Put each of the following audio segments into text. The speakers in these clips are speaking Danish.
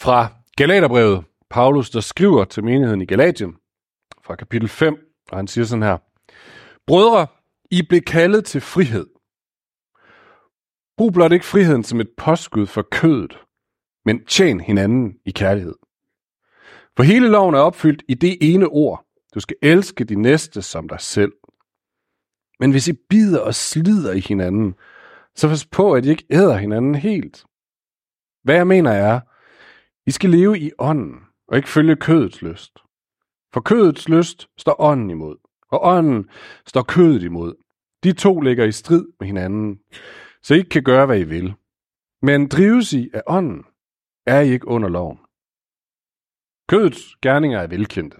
Fra Galaterbrevet, Paulus, der skriver til menigheden i Galatien, fra kapitel 5, og han siger sådan her. Brødre, I blev kaldet til frihed. Brug blot ikke friheden som et påskud for kødet, men tjen hinanden i kærlighed. For hele loven er opfyldt i det ene ord. Du skal elske de næste som dig selv. Men hvis I bider og slider i hinanden, så pas på, at I ikke æder hinanden helt. Hvad jeg mener er, i skal leve i ånden, og ikke følge kødets lyst. For kødets lyst står ånden imod, og ånden står kødet imod. De to ligger i strid med hinanden, så I ikke kan gøre, hvad I vil. Men drives I af ånden, er I ikke under loven. Kødets gerninger er velkendte.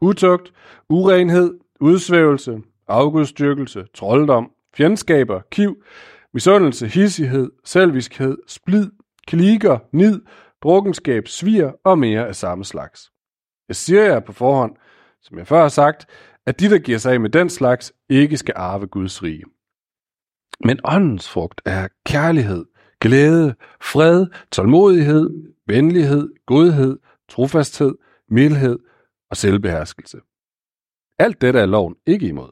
Utugt, urenhed, udsvævelse, afgudstyrkelse, trolddom, fjendskaber, kiv, misundelse, hissighed, selviskhed, splid, kliker, nid, drukkenskab, svir og mere af samme slags. Jeg siger jer på forhånd, som jeg før har sagt, at de, der giver sig af med den slags, ikke skal arve Guds rige. Men åndens frugt er kærlighed, glæde, fred, tålmodighed, venlighed, godhed, trofasthed, mildhed og selvbeherskelse. Alt dette er loven ikke imod.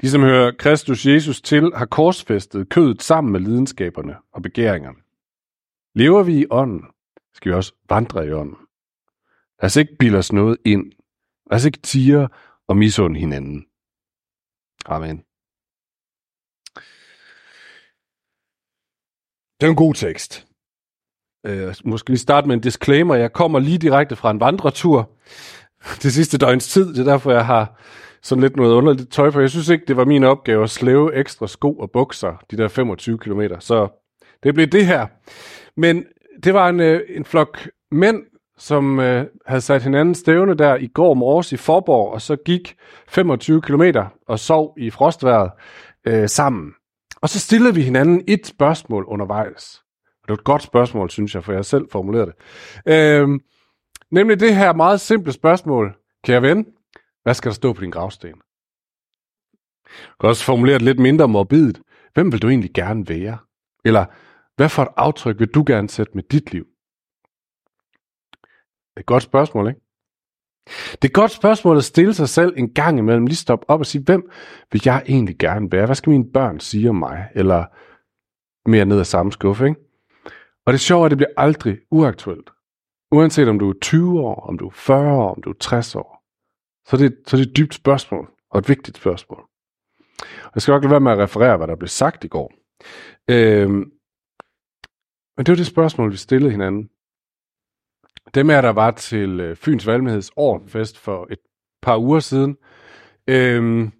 De, som hører Kristus Jesus til, har korsfæstet kødet sammen med lidenskaberne og begæringerne. Lever vi i ånden, skal vi også vandre i ånden. Lad os ikke bilde os noget ind. Lad os ikke tire og misunde hinanden. Amen. Det er en god tekst. Øh, måske lige starte med en disclaimer. Jeg kommer lige direkte fra en vandretur det sidste døgns tid. Det er derfor, jeg har sådan lidt noget underligt tøj, for jeg synes ikke, det var min opgave at slæve ekstra sko og bukser, de der 25 km. Så det blev det her. Men det var en, øh, en flok mænd, som øh, havde sat hinanden stævne der i går morges i Forborg, og så gik 25 km og sov i frostværet øh, sammen. Og så stillede vi hinanden et spørgsmål undervejs. Og det var et godt spørgsmål, synes jeg, for jeg selv formulerede det. Øh, nemlig det her meget simple spørgsmål. Kære ven, hvad skal der stå på din gravsten? Du kan også formulere det lidt mindre morbidt. Hvem vil du egentlig gerne være? Eller hvad for et aftryk vil du gerne sætte med dit liv? Det er et godt spørgsmål, ikke? Det er et godt spørgsmål at stille sig selv en gang imellem. Lige stoppe op og sige, hvem vil jeg egentlig gerne være? Hvad skal mine børn sige om mig? Eller mere ned ad samme skuffe, ikke? Og det sjove er, at det bliver aldrig uaktuelt. Uanset om du er 20 år, om du er 40 år, om du er 60 år. Så det, så det er et dybt spørgsmål, og et vigtigt spørgsmål. Jeg skal nok lade være med at referere, hvad der blev sagt i går. Øhm, men det var det spørgsmål, vi stillede hinanden. Dem er der var til øh, Fyns Valgmedigheds årfest for et par uger siden, øhm,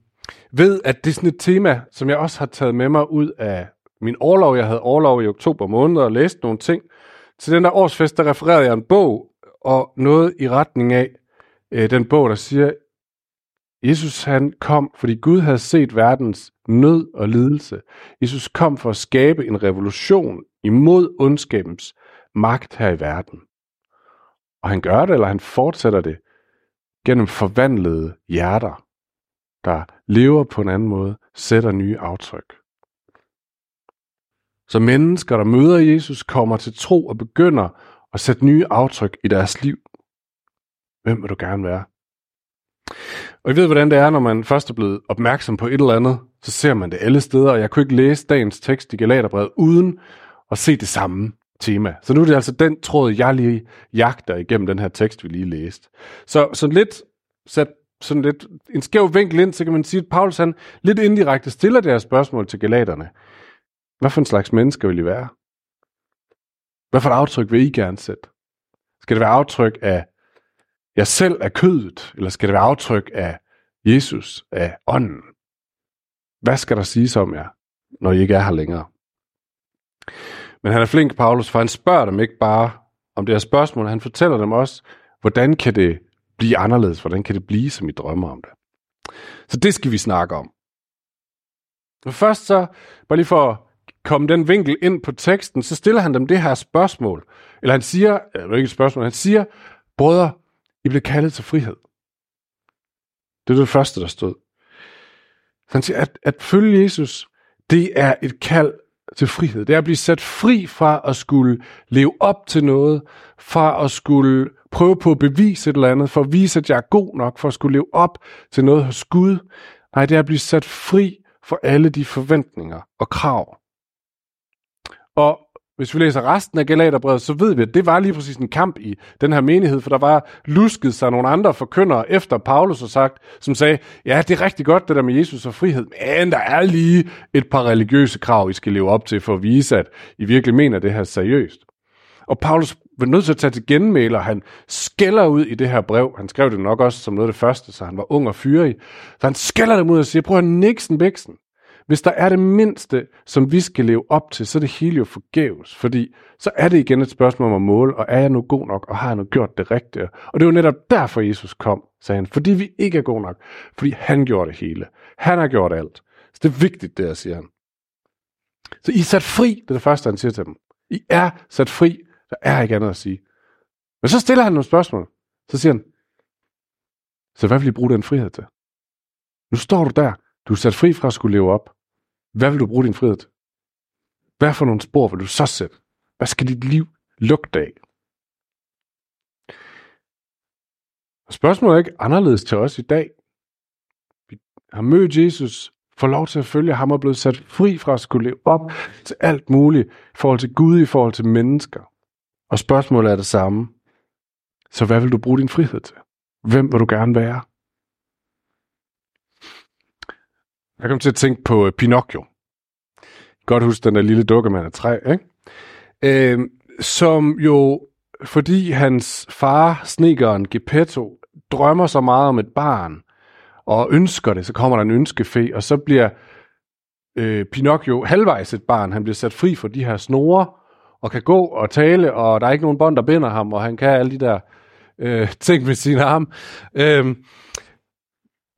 ved at det er sådan et tema, som jeg også har taget med mig ud af min årlov. Jeg havde årlov i oktober måned og læste nogle ting. Til den der årsfest, der refererede jeg en bog, og noget i retning af øh, den bog, der siger, Jesus han kom, fordi Gud havde set verdens nød og lidelse. Jesus kom for at skabe en revolution imod ondskabens magt her i verden. Og han gør det, eller han fortsætter det, gennem forvandlede hjerter, der lever på en anden måde, sætter nye aftryk. Så mennesker, der møder Jesus, kommer til tro og begynder at sætte nye aftryk i deres liv. Hvem vil du gerne være? Og I ved, hvordan det er, når man først er blevet opmærksom på et eller andet, så ser man det alle steder, og jeg kunne ikke læse dagens tekst i Galaterbrevet uden at se det samme tema. Så nu er det altså den tråd, jeg lige jagter igennem den her tekst, vi lige læste. Så, så lidt sat sådan lidt en skæv vinkel ind, så kan man sige, at Paulus han lidt indirekte stiller det her spørgsmål til galaterne. Hvad for en slags mennesker vil I være? Hvad for et aftryk vil I gerne sætte? Skal det være aftryk af jeg selv af kødet, eller skal det være aftryk af Jesus, af ånden? Hvad skal der siges om jer, når I ikke er her længere? Men han er flink, Paulus, for han spørger dem ikke bare om det her spørgsmål, han fortæller dem også, hvordan kan det blive anderledes, hvordan kan det blive, som I drømmer om det. Så det skal vi snakke om. Men først så, bare lige for at komme den vinkel ind på teksten, så stiller han dem det her spørgsmål. Eller han siger, eller ikke et spørgsmål, han siger, brødre, I blev kaldet til frihed. Det er det første, der stod. Så han siger, at, at følge Jesus, det er et kald til frihed. Det er at blive sat fri fra at skulle leve op til noget, fra at skulle prøve på at bevise et eller andet, for at vise, at jeg er god nok, for at skulle leve op til noget hos Gud. Nej, det er at blive sat fri for alle de forventninger og krav. Og hvis vi læser resten af Galaterbrevet, så ved vi, at det var lige præcis en kamp i den her menighed, for der var lusket sig nogle andre forkyndere efter Paulus og sagt, som sagde, ja, det er rigtig godt det der med Jesus og frihed, men der er lige et par religiøse krav, I skal leve op til for at vise, at I virkelig mener det her seriøst. Og Paulus var nødt til at tage til genmæle, og han skælder ud i det her brev. Han skrev det nok også som noget af det første, så han var ung og fyrig. Så han skælder dem ud og siger, prøv at niksen biksen. Hvis der er det mindste, som vi skal leve op til, så er det hele jo forgæves. Fordi så er det igen et spørgsmål om at måle, og er jeg nu god nok, og har jeg nu gjort det rigtige? Og det var netop derfor, Jesus kom, sagde han. Fordi vi ikke er gode nok. Fordi han gjorde det hele. Han har gjort alt. Så det er vigtigt, det her, siger han. Så I er sat fri, det er det første, han siger til dem. I er sat fri. Der er ikke andet at sige. Men så stiller han nogle spørgsmål. Så siger han, så hvad vil I bruge den frihed til? Nu står du der. Du er sat fri fra at skulle leve op. Hvad vil du bruge din frihed til? Hvad for nogle spor vil du så sætte? Hvad skal dit liv lugte af? Og spørgsmålet er ikke anderledes til os i dag. Vi har mødt Jesus, får lov til at følge ham og blevet sat fri fra at skulle leve op til alt muligt i forhold til Gud, i forhold til mennesker. Og spørgsmålet er det samme. Så hvad vil du bruge din frihed til? Hvem vil du gerne være? Jeg kom til at tænke på øh, Pinocchio. Godt husk den der lille dukkemand af træ, ikke? Øh, som jo, fordi hans far, snekeren Geppetto, drømmer så meget om et barn, og ønsker det, så kommer der en ønskefe, og så bliver øh, Pinocchio halvvejs et barn. Han bliver sat fri for de her snore, og kan gå og tale, og der er ikke nogen bånd, der binder ham, og han kan alle de der øh, ting med sin arm. Øh,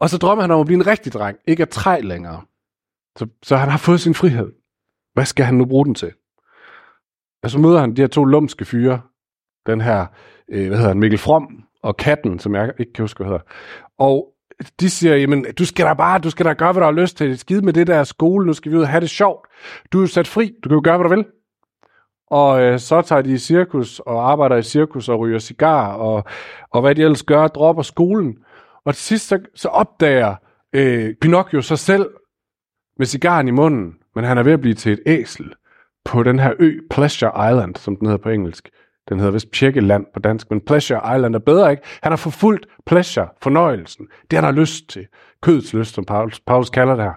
og så drømmer han om at blive en rigtig dreng, ikke at træ længere. Så, så han har fået sin frihed. Hvad skal han nu bruge den til? Og så møder han de her to lumske fyre. Den her, øh, hvad hedder han, Mikkel From og Katten, som jeg ikke kan huske, hvad hedder. Og de siger, jamen, du skal da bare, du skal da gøre, hvad du har lyst til. Skide med det der skole, nu skal vi ud og have det sjovt. Du er jo sat fri, du kan jo gøre, hvad du vil. Og øh, så tager de i cirkus og arbejder i cirkus og ryger cigar og, og hvad de ellers gør, dropper skolen. Og til sidst så, så opdager øh, Pinocchio sig selv med cigaren i munden, men han er ved at blive til et æsel på den her ø, Pleasure Island, som den hedder på engelsk. Den hedder vist Tjekkeland på dansk, men Pleasure Island er bedre, ikke? Han har forfulgt pleasure, fornøjelsen. Det han har lyst til. Kødets lyst, som Paulus, Paulus kalder det her.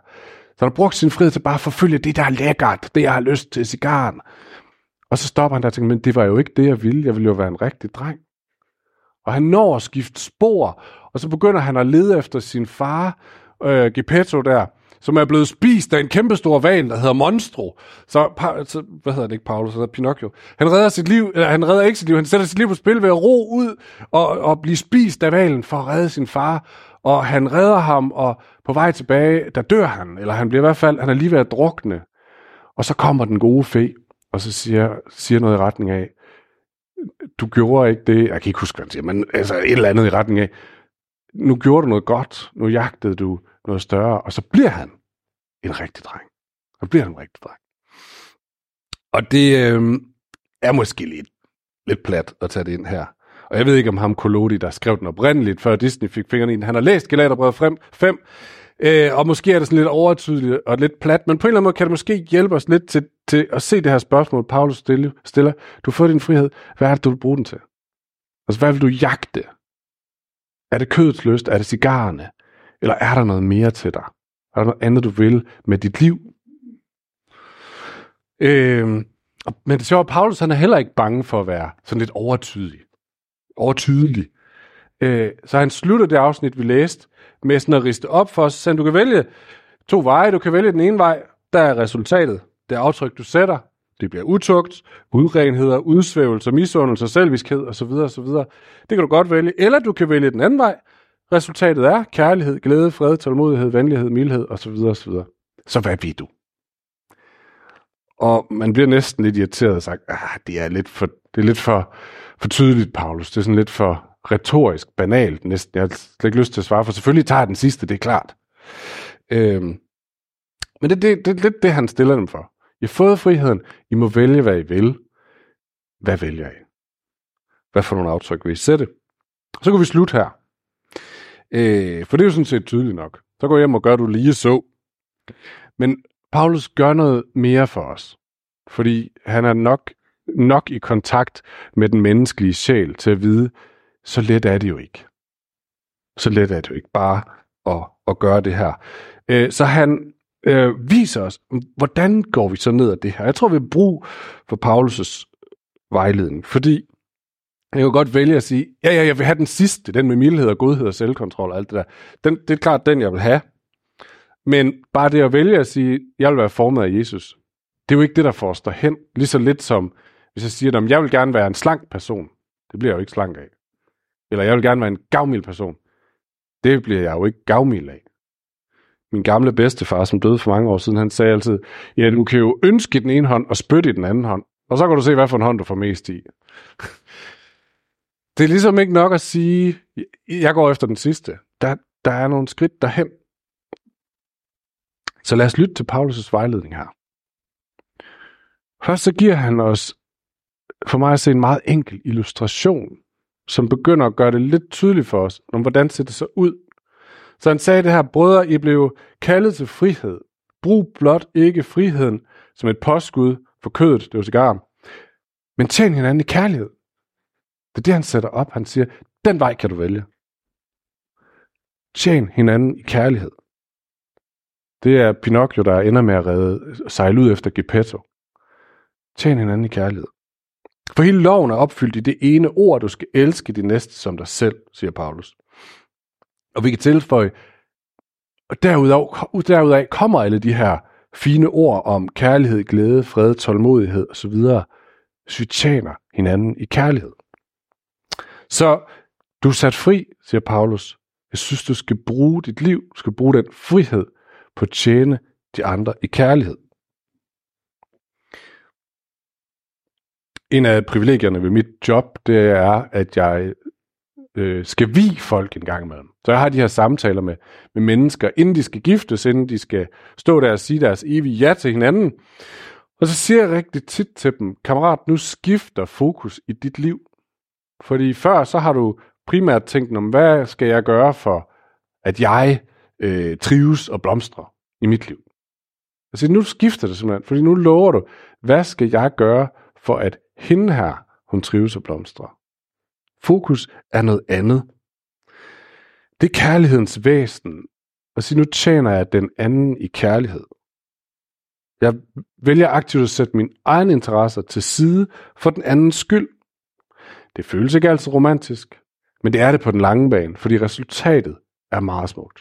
Så han har brugt sin frihed til bare at forfølge det, der er lækkert, det jeg har lyst til, cigaren. Og så stopper han der og tænker, men det var jo ikke det, jeg ville. Jeg ville jo være en rigtig dreng. Og han når at skifte spor, og så begynder han at lede efter sin far, øh, Geppetto der, som er blevet spist af en kæmpestor val, der hedder Monstro. Så, så hvad hedder det ikke, Paulus, så Pinocchio. Han redder sit liv, eller han redder ikke sit liv, han sætter sit liv på spil ved at ro ud og, og blive spist af valen for at redde sin far. Og han redder ham, og på vej tilbage, der dør han, eller han bliver i hvert fald, han er lige ved at drukne. Og så kommer den gode fe, og så siger, siger noget i retning af, du gjorde ikke det, jeg kan ikke huske, hvad han siger, men altså et eller andet i retning af, nu gjorde du noget godt, nu jagtede du noget større, og så bliver han en rigtig dreng. Så bliver han en rigtig dreng. Og det øh, er måske lidt, lidt plat at tage det ind her. Og jeg ved ikke om ham Kolodi, der skrev den oprindeligt, før Disney fik fingrene i den. Han har læst Galaterbrevet 5, øh, og måske er det sådan lidt overtydeligt og lidt plat, men på en eller anden måde kan det måske hjælpe os lidt til, til at se det her spørgsmål, Paulus stiller. stiller. Du får din frihed. Hvad er det, du vil bruge den til? Altså, hvad vil du jagte? Er det kødets lyst? Er det cigarerne? Eller er der noget mere til dig? Er der noget andet, du vil med dit liv? Øh, men det sjove, Paulus han er heller ikke bange for at være sådan lidt overtydelig. Overtydelig. Øh, så han slutter det afsnit, vi læste, med sådan at riste op for os. Så du kan vælge to veje. Du kan vælge den ene vej, der er resultatet. Det aftryk, du sætter. Det bliver utugt, udrenheder, udsvævelser, misundelse, selviskhed osv. osv. Det kan du godt vælge. Eller du kan vælge den anden vej. Resultatet er kærlighed, glæde, fred, tålmodighed, venlighed, mildhed osv. osv. Så hvad vil du? Og man bliver næsten lidt irriteret og sagt, ah, det er lidt for, det er lidt for, for tydeligt, Paulus. Det er sådan lidt for retorisk banalt næsten. Jeg har slet ikke lyst til at svare, for selvfølgelig tager jeg den sidste, det er klart. Øhm, men det, det, det, det, det, han stiller dem for. I har fået friheden. I må vælge, hvad I vil. Hvad vælger I? Hvad for nogle aftryk vil I sætte? Så kan vi slutte her. Øh, for det er jo sådan set tydeligt nok. Så går jeg hjem og gør du lige så. Men Paulus gør noget mere for os. Fordi han er nok, nok i kontakt med den menneskelige sjæl til at vide, så let er det jo ikke. Så let er det jo ikke bare at, at gøre det her. Øh, så han øh, viser os, hvordan går vi så ned ad det her. Jeg tror, vi har brug for Paulus' vejledning, fordi jeg kan godt vælge at sige, ja, ja, jeg vil have den sidste, den med mildhed og godhed og selvkontrol og alt det der. Den, det er klart den, jeg vil have. Men bare det at vælge at sige, jeg vil være formet af Jesus, det er jo ikke det, der får os derhen. Lige så lidt som, hvis jeg siger, at jeg vil gerne være en slank person. Det bliver jeg jo ikke slank af. Eller jeg vil gerne være en gavmild person. Det bliver jeg jo ikke gavmild af. Min gamle bedstefar, som døde for mange år siden, han sagde altid, ja, du kan jo ønske i den ene hånd og spytte i den anden hånd. Og så kan du se, hvad for en hånd du får mest i. det er ligesom ikke nok at sige, jeg går efter den sidste. Der, der er nogle skridt derhen. Så lad os lytte til Paulus' vejledning her. Først så giver han os, for mig at se, en meget enkel illustration, som begynder at gøre det lidt tydeligt for os, om hvordan ser det så ud. Så han sagde det her, brødre, I blev kaldet til frihed. Brug blot ikke friheden som et påskud for kødet, det var cigaren. men tjen hinanden i kærlighed. Det er det, han sætter op. Han siger, den vej kan du vælge. Tjen hinanden i kærlighed. Det er Pinocchio, der ender med at redde, sejle ud efter Geppetto. Tjen hinanden i kærlighed. For hele loven er opfyldt i det ene ord, du skal elske din næste som dig selv, siger Paulus. Og vi kan tilføje, og derudover, derudaf kommer alle de her fine ord om kærlighed, glæde, fred, tålmodighed osv., så vi tjener hinanden i kærlighed. Så du er sat fri, siger Paulus. Jeg synes, du skal bruge dit liv, du skal bruge den frihed på at tjene de andre i kærlighed. En af privilegierne ved mit job, det er, at jeg øh, skal vi folk en gang imellem. Så jeg har de her samtaler med, med mennesker, inden de skal giftes, inden de skal stå der og sige deres evige ja til hinanden. Og så siger jeg rigtig tit til dem, kammerat, nu skifter fokus i dit liv. Fordi før så har du primært tænkt om, hvad skal jeg gøre for, at jeg øh, trives og blomstrer i mit liv. Altså nu skifter det simpelthen, fordi nu lover du, hvad skal jeg gøre for, at hende her, hun trives og blomstrer. Fokus er noget andet. Det er kærlighedens væsen. Og sige, nu tjener jeg den anden i kærlighed. Jeg vælger aktivt at sætte mine egne interesser til side for den andens skyld. Det føles ikke altid romantisk, men det er det på den lange bane, fordi resultatet er meget smukt.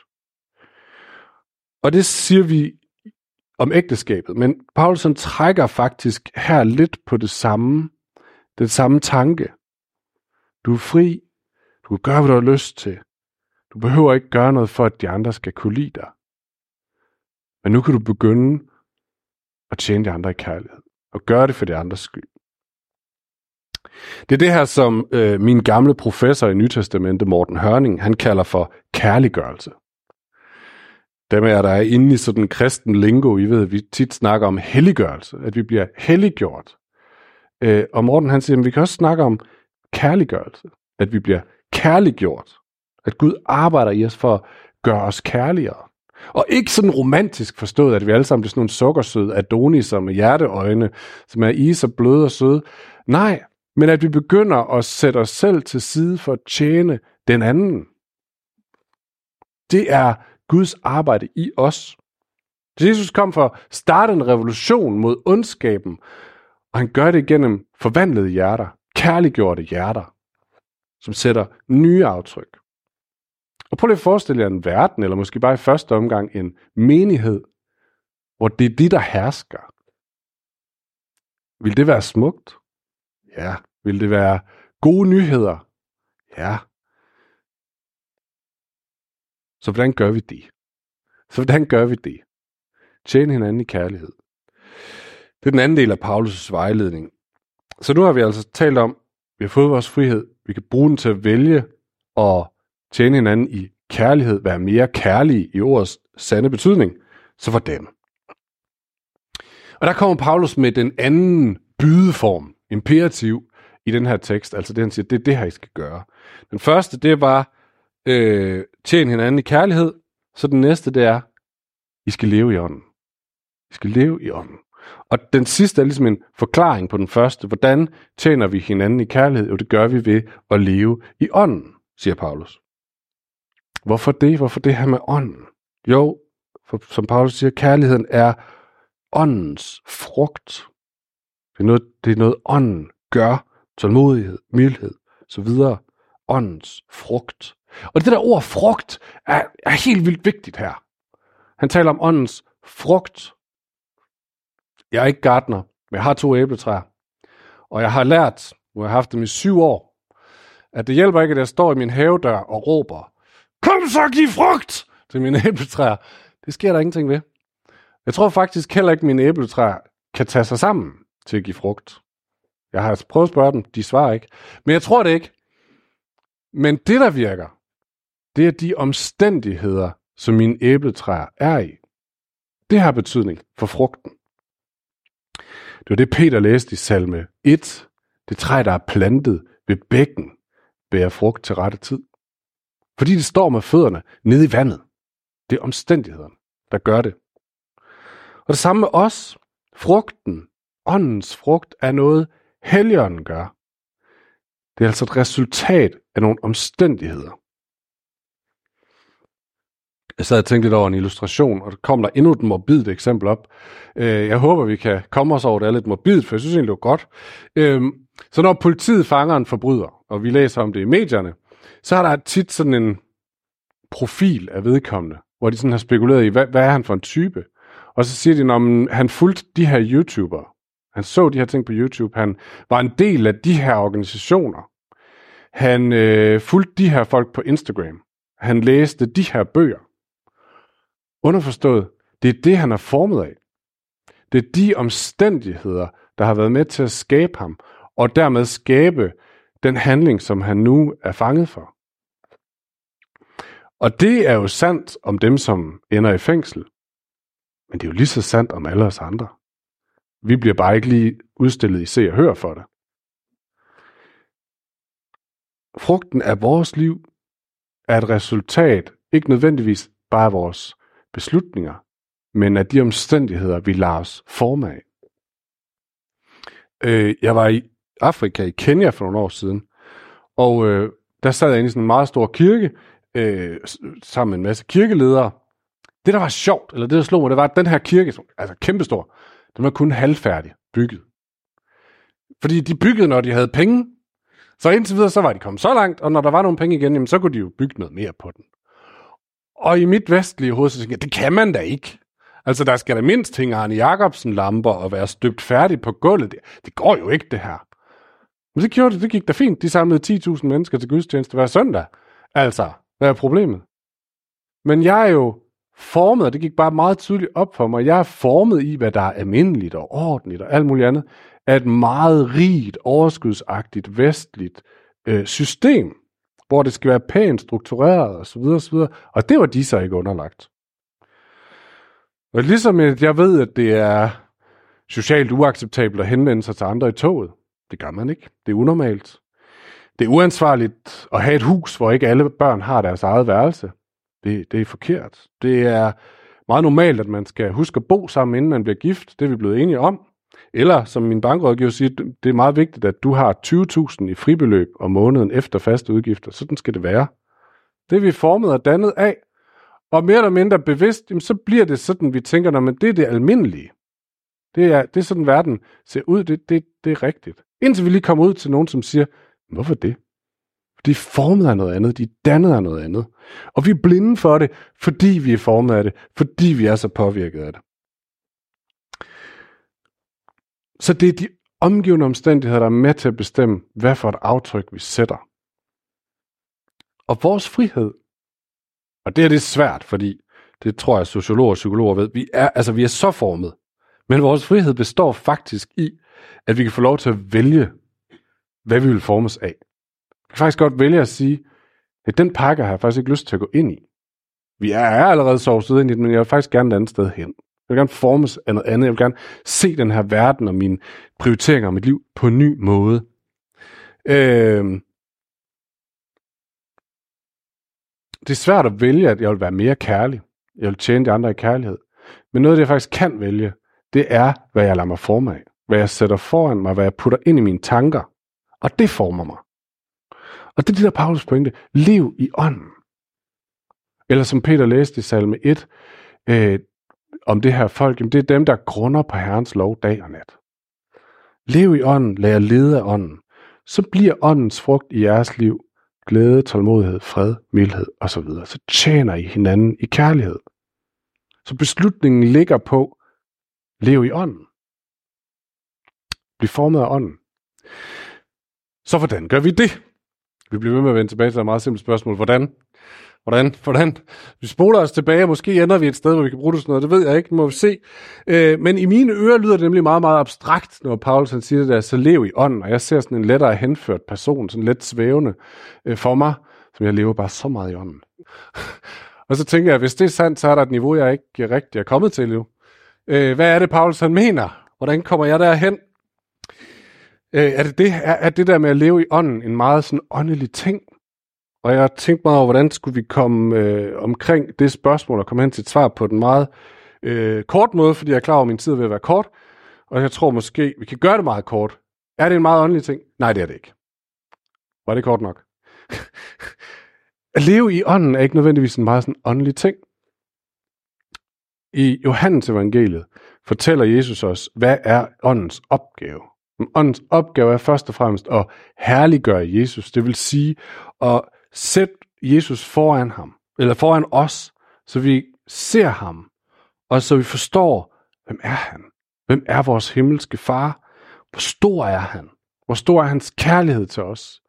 Og det siger vi om ægteskabet, men Paulsen trækker faktisk her lidt på det samme, den samme tanke. Du er fri, du kan gøre, hvad du har lyst til. Du behøver ikke gøre noget for, at de andre skal kunne lide dig. Men nu kan du begynde at tjene de andre i kærlighed. Og gøre det for de andres skyld. Det er det her, som øh, min gamle professor i Nytestamentet, Morten Hørning, han kalder for kærliggørelse. Dem er der er inde i sådan en kristen lingo, I ved, at vi tit snakker om helliggørelse, at vi bliver helliggjort. Øh, og Morten han siger, at vi kan også snakke om kærliggørelse, at vi bliver kærliggjort. At Gud arbejder i os for at gøre os kærligere. Og ikke sådan romantisk forstået, at vi alle sammen bliver sådan nogle sukkersøde Adonis med hjerteøjne, som er i så bløde og søde. Nej, men at vi begynder at sætte os selv til side for at tjene den anden. Det er Guds arbejde i os. Jesus kom for at starte en revolution mod ondskaben, og han gør det gennem forvandlede hjerter, kærliggjorte hjerter, som sætter nye aftryk. Og prøv lige at forestille jer en verden, eller måske bare i første omgang en menighed, hvor det er de, der hersker. Vil det være smukt? Ja. Vil det være gode nyheder? Ja. Så hvordan gør vi det? Så hvordan gør vi det? Tjene hinanden i kærlighed. Det er den anden del af Paulus' vejledning. Så nu har vi altså talt om, vi har fået vores frihed, vi kan bruge den til at vælge og tjene hinanden i kærlighed, være mere kærlige i ordets sande betydning. Så hvordan? Og der kommer Paulus med den anden bydeform, imperativ, i den her tekst. Altså det, han siger, det er det her, I skal gøre. Den første, det var, øh, tjene hinanden i kærlighed. Så den næste, det er, I skal leve i ånden. I skal leve i ånden. Og den sidste er ligesom en forklaring på den første. Hvordan tjener vi hinanden i kærlighed? Jo, det gør vi ved at leve i ånden, siger Paulus. Hvorfor det? Hvorfor det her med ånden? Jo, for, som Paulus siger, kærligheden er åndens frugt. Det er noget, det er noget ånden gør. Tålmodighed, mildhed, så videre. Åndens frugt. Og det der ord frugt er, er helt vildt vigtigt her. Han taler om åndens frugt. Jeg er ikke gartner, men jeg har to æbletræer. Og jeg har lært, nu har jeg haft dem i syv år, at det hjælper ikke, at jeg står i min havedør og råber, kom så, giv frugt til mine æbletræer. Det sker der ingenting ved. Jeg tror faktisk heller ikke, at mine æbletræer kan tage sig sammen til at give frugt. Jeg har altså prøvet at spørge dem, de svarer ikke. Men jeg tror det ikke. Men det, der virker, det er de omstændigheder, som mine æbletræer er i. Det har betydning for frugten. Det var det, Peter læste i salme 1. Det træ, der er plantet ved bækken, bærer frugt til rette tid. Fordi det står med fødderne nede i vandet. Det er omstændighederne, der gør det. Og det samme med os. Frugten, åndens frugt, er noget, Helligånden gør. Det er altså et resultat af nogle omstændigheder. Jeg sad og tænkte lidt over en illustration, og der kom der endnu et morbidt eksempel op. Øh, jeg håber, vi kan komme os over det er lidt morbidt, for jeg synes egentlig, det var godt. Øhm, så når politiet fanger en forbryder, og vi læser om det i medierne, så er der tit sådan en profil af vedkommende, hvor de sådan har spekuleret i, hvad, hvad er han for en type? Og så siger de, at han fulgte de her YouTubere. Han så de her ting på YouTube. Han var en del af de her organisationer. Han øh, fulgte de her folk på Instagram. Han læste de her bøger. Underforstået, det er det, han er formet af. Det er de omstændigheder, der har været med til at skabe ham, og dermed skabe den handling, som han nu er fanget for. Og det er jo sandt om dem, som ender i fængsel. Men det er jo lige så sandt om alle os andre. Vi bliver bare ikke lige udstillet i se og hør for det. Frugten af vores liv er et resultat, ikke nødvendigvis bare af vores beslutninger, men af de omstændigheder, vi lader os forme af. Øh, jeg var i Afrika, i Kenya for nogle år siden, og øh, der sad jeg inde i sådan en meget stor kirke, øh, sammen med en masse kirkeledere. Det, der var sjovt, eller det, der slog mig, det var, at den her kirke, som, altså kæmpestor, den var kun halvfærdig bygget. Fordi de byggede, når de havde penge. Så indtil videre, så var de kommet så langt, og når der var nogle penge igen, jamen, så kunne de jo bygge noget mere på den. Og i mit vestlige hoved, så tænkte jeg, det kan man da ikke. Altså, der skal da mindst hænge Arne Jacobsen lamper og være støbt færdig på gulvet. Det, det går jo ikke, det her. Men det gjorde det, det gik da fint. De samlede 10.000 mennesker til gudstjeneste hver søndag. Altså, hvad er problemet? Men jeg er jo formet, og det gik bare meget tydeligt op for mig. Jeg er formet i, hvad der er almindeligt og ordentligt og alt muligt andet, af et meget rigt, overskudsagtigt, vestligt øh, system, hvor det skal være pænt struktureret osv. osv. Og det var de så ikke underlagt. Og ligesom jeg ved, at det er socialt uacceptabelt at henvende sig til andre i toget. Det gør man ikke. Det er unormalt. Det er uansvarligt at have et hus, hvor ikke alle børn har deres eget værelse. Det, det er forkert. Det er meget normalt, at man skal huske at bo sammen, inden man bliver gift. Det er vi blevet enige om. Eller, som min bankrådgiver siger, det er meget vigtigt, at du har 20.000 i fribeløb om måneden efter faste udgifter. Sådan skal det være. Det er vi formet og dannet af. Og mere eller mindre bevidst, jamen, så bliver det sådan, vi tænker, men det er det almindelige. Det er, det er sådan, verden ser ud. Det, det, det er rigtigt. Indtil vi lige kommer ud til nogen, som siger, hvorfor det? De er formet af noget andet, de er dannet af noget andet. Og vi er blinde for det, fordi vi er formet af det, fordi vi er så påvirket af det. Så det er de omgivende omstændigheder, der er med til at bestemme, hvad for et aftryk vi sætter. Og vores frihed, og det er det svært, fordi det tror jeg, sociologer og psykologer ved, vi er, altså, vi er så formet. Men vores frihed består faktisk i, at vi kan få lov til at vælge, hvad vi vil formes af Vi kan faktisk godt vælge at sige, at den pakke har jeg faktisk ikke lyst til at gå ind i. Vi er allerede sovset ind i den, men jeg vil faktisk gerne et andet sted hen. Jeg vil gerne formes af noget andet. Jeg vil gerne se den her verden og mine prioriteringer og mit liv på en ny måde. Øh, det er svært at vælge, at jeg vil være mere kærlig. Jeg vil tjene de andre i kærlighed. Men noget af det, jeg faktisk kan vælge, det er, hvad jeg lader mig forme af. Hvad jeg sætter foran mig, hvad jeg putter ind i mine tanker. Og det former mig. Og det er det der Paulus pointe. Lev i ånden. Eller som Peter læste i salme 1, øh, om det her folk, jamen det er dem, der grunder på Herrens lov dag og nat. Lev i ånden, lad jer lede af ånden. Så bliver åndens frugt i jeres liv glæde, tålmodighed, fred, mildhed osv. Så tjener I hinanden i kærlighed. Så beslutningen ligger på, lev i ånden. Bliv formet af ånden. Så hvordan gør vi det? Vi bliver ved med at vende tilbage til et meget simpelt spørgsmål. Hvordan? Hvordan? Hvordan? Vi spoler os tilbage, og måske ender vi et sted, hvor vi kan bruge det sådan noget. Det ved jeg ikke, må vi se. Øh, men i mine ører lyder det nemlig meget, meget abstrakt, når Paulus han siger det der, så lev i ånden. Og jeg ser sådan en lettere henført person, sådan let svævende øh, for mig, som jeg lever bare så meget i ånden. og så tænker jeg, hvis det er sandt, så er der et niveau, jeg ikke rigtig er kommet til nu. Øh, hvad er det, Paulus han mener? Hvordan kommer jeg derhen? Øh, er, det det, er, er det der med at leve i ånden en meget sådan åndelig ting? Og jeg har tænkt mig over, hvordan skulle vi komme øh, omkring det spørgsmål og komme hen til et svar på den meget øh, kort måde, fordi jeg er klar over, at min tid er ved at være kort. Og jeg tror måske, vi kan gøre det meget kort. Er det en meget åndelig ting? Nej, det er det ikke. Var det kort nok? at leve i ånden er ikke nødvendigvis en meget sådan åndelig ting. I Johannes evangeliet fortæller Jesus os, hvad er åndens opgave. Åndens opgave er først og fremmest at herliggøre Jesus. Det vil sige at Sæt Jesus foran ham, eller foran os, så vi ser ham, og så vi forstår, hvem er han? Hvem er vores himmelske far? Hvor stor er han? Hvor stor er hans kærlighed til os?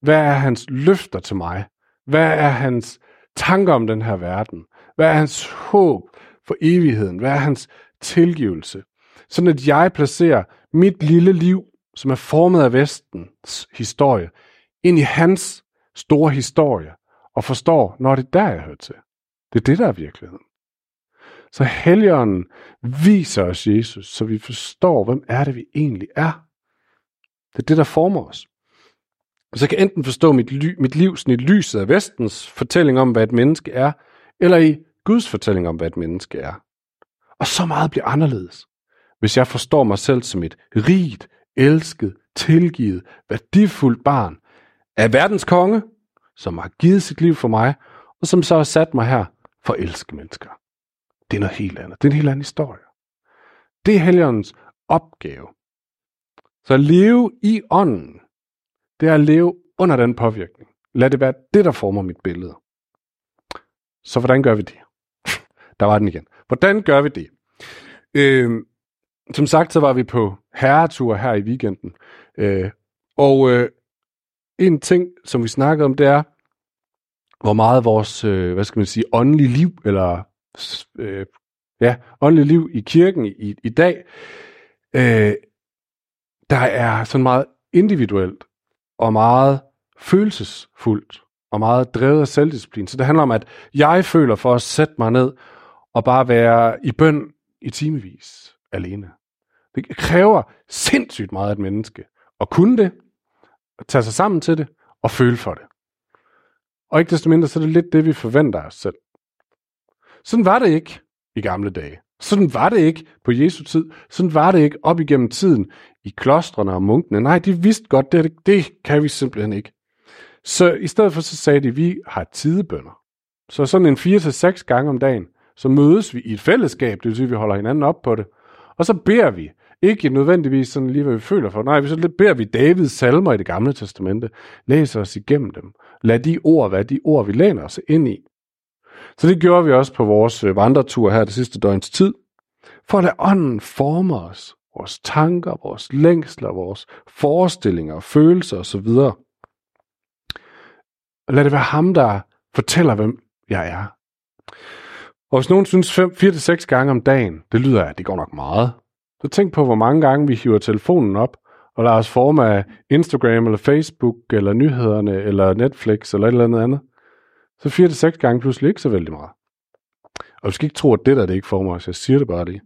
Hvad er hans løfter til mig? Hvad er hans tanker om den her verden? Hvad er hans håb for evigheden? Hvad er hans tilgivelse? Sådan at jeg placerer mit lille liv, som er formet af vestens historie, ind i hans store historie, og forstår, når det er der, jeg hører til. Det er det, der er virkeligheden. Så Helligånden viser os Jesus, så vi forstår, hvem er det, vi egentlig er. Det er det, der former os. Så jeg kan enten forstå mit, ly, mit liv sådan i lyset af vestens fortælling om, hvad et menneske er, eller i Guds fortælling om, hvad et menneske er. Og så meget bliver anderledes, hvis jeg forstår mig selv som et rigt, elsket, tilgivet, værdifuldt barn af verdens konge, som har givet sit liv for mig, og som så har sat mig her for at elske mennesker. Det er noget helt andet. Det er en helt anden historie. Det er helgens opgave. Så at leve i ånden, det er at leve under den påvirkning. Lad det være det, der former mit billede. Så hvordan gør vi det? Der var den igen. Hvordan gør vi det? Øh, som sagt, så var vi på herretur her i weekenden. Øh, og øh, en ting, som vi snakkede om, det er, hvor meget vores, øh, hvad skal man sige, åndelige liv, eller øh, ja, åndelige liv i kirken i, i dag, øh, der er sådan meget individuelt og meget følelsesfuldt og meget drevet af selvdisciplin. Så det handler om, at jeg føler for at sætte mig ned og bare være i bøn i timevis alene. Det kræver sindssygt meget af et menneske at kunne det, tage sig sammen til det og føle for det. Og ikke desto mindre, så er det lidt det, vi forventer os selv. Sådan var det ikke i gamle dage. Sådan var det ikke på Jesu tid. Sådan var det ikke op igennem tiden i klostrene og munkene. Nej, de vidste godt, det, det kan vi simpelthen ikke. Så i stedet for, så sagde de, vi har tidebønder. Så sådan en 4-6 gange om dagen, så mødes vi i et fællesskab, det vil sige, at vi holder hinanden op på det. Og så beder vi. Ikke nødvendigvis sådan lige, hvad vi føler for. Nej, så beder vi Davids salmer i det gamle testamente. Læser os igennem dem. Lad de ord være de ord, vi læner os ind i. Så det gjorde vi også på vores øh, vandretur her det sidste døgns tid. For at lade ånden forme os. Vores tanker, vores længsler, vores forestillinger, følelser osv. Lad det være ham, der fortæller, hvem jeg er. Og hvis nogen synes 4-6 gange om dagen, det lyder at det går nok meget. Så tænk på, hvor mange gange vi hiver telefonen op og lader os forme af Instagram eller Facebook eller nyhederne eller Netflix eller et eller andet andet. Så 4-6 gange pludselig ikke så vældig meget. Og du skal ikke tro, at det der det ikke former os. Jeg siger det bare lige.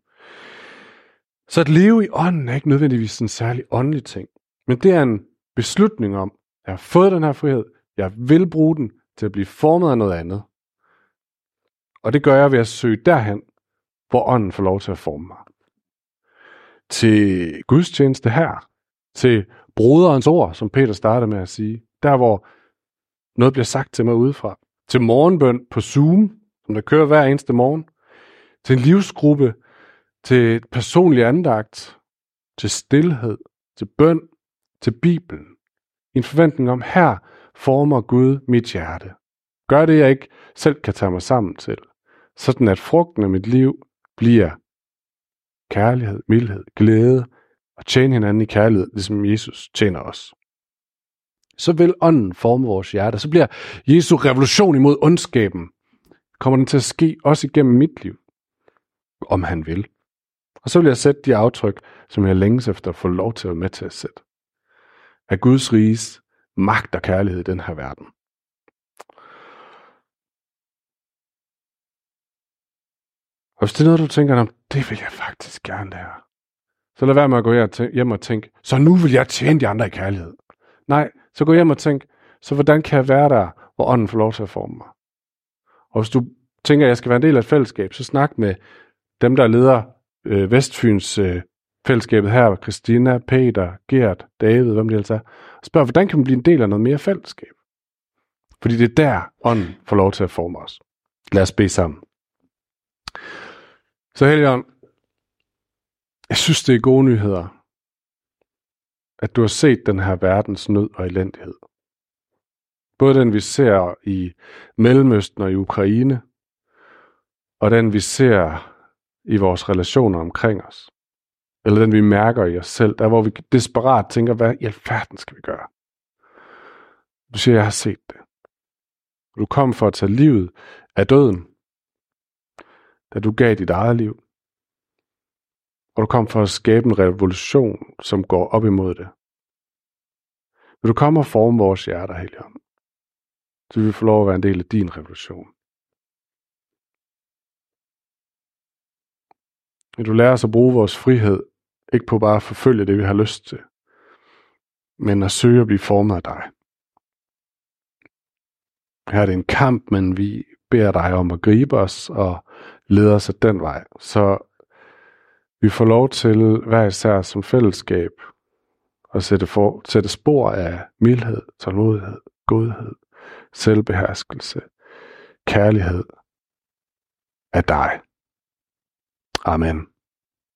Så at leve i ånden er ikke nødvendigvis en særlig åndelig ting. Men det er en beslutning om, at jeg har fået den her frihed. Jeg vil bruge den til at blive formet af noget andet. Og det gør jeg ved at søge derhen, hvor ånden får lov til at forme mig. Til gudstjeneste her. Til broderens ord, som Peter startede med at sige. Der, hvor noget bliver sagt til mig udefra. Til morgenbøn på Zoom, som der kører hver eneste morgen. Til en livsgruppe. Til personlig andagt. Til stillhed. Til bøn. Til Bibelen. En forventning om, her former Gud mit hjerte. Gør det, jeg ikke selv kan tage mig sammen til. Sådan at frugten af mit liv bliver kærlighed, mildhed, glæde og tjene hinanden i kærlighed, ligesom Jesus tjener os. Så vil ånden forme vores hjerte. Så bliver Jesu revolution imod ondskaben, kommer den til at ske også igennem mit liv, om han vil. Og så vil jeg sætte de aftryk, som jeg længes efter at få lov til at være med til at sætte. Af Guds riges magt og kærlighed i den her verden. Og hvis det er noget, du tænker det vil jeg faktisk gerne lære. Så lad være med at gå hjem og tænke, så nu vil jeg tjene de andre i kærlighed. Nej, så gå hjem og tænk, så hvordan kan jeg være der, hvor ånden får lov til at forme mig? Og hvis du tænker, at jeg skal være en del af et fællesskab, så snak med dem, der leder øh, Vestfyns øh, fællesskabet her, Christina, Peter, Gert, David, hvem det ellers er. Spørg, hvordan kan man blive en del af noget mere fællesskab? Fordi det er der, ånden får lov til at forme os. Lad os bede sammen. Så Helion, jeg synes, det er gode nyheder, at du har set den her verdens nød og elendighed. Både den, vi ser i Mellemøsten og i Ukraine, og den, vi ser i vores relationer omkring os. Eller den, vi mærker i os selv, der hvor vi desperat tænker, hvad i alverden skal vi gøre? Du siger, jeg har set det. Du kom for at tage livet af døden, da du gav dit eget liv. Og du kom for at skabe en revolution, som går op imod det. Vil du komme og forme vores hjerter, Helion, så vi får lov at være en del af din revolution. Vil du lære os at bruge vores frihed, ikke på bare at forfølge det, vi har lyst til, men at søge at blive formet af dig. Her er det en kamp, men vi beder dig om at gribe os og leder sig den vej. Så vi får lov til hver især som fællesskab at sætte, for, sætte spor af mildhed, tålmodighed, godhed, selvbeherskelse, kærlighed af dig. Amen.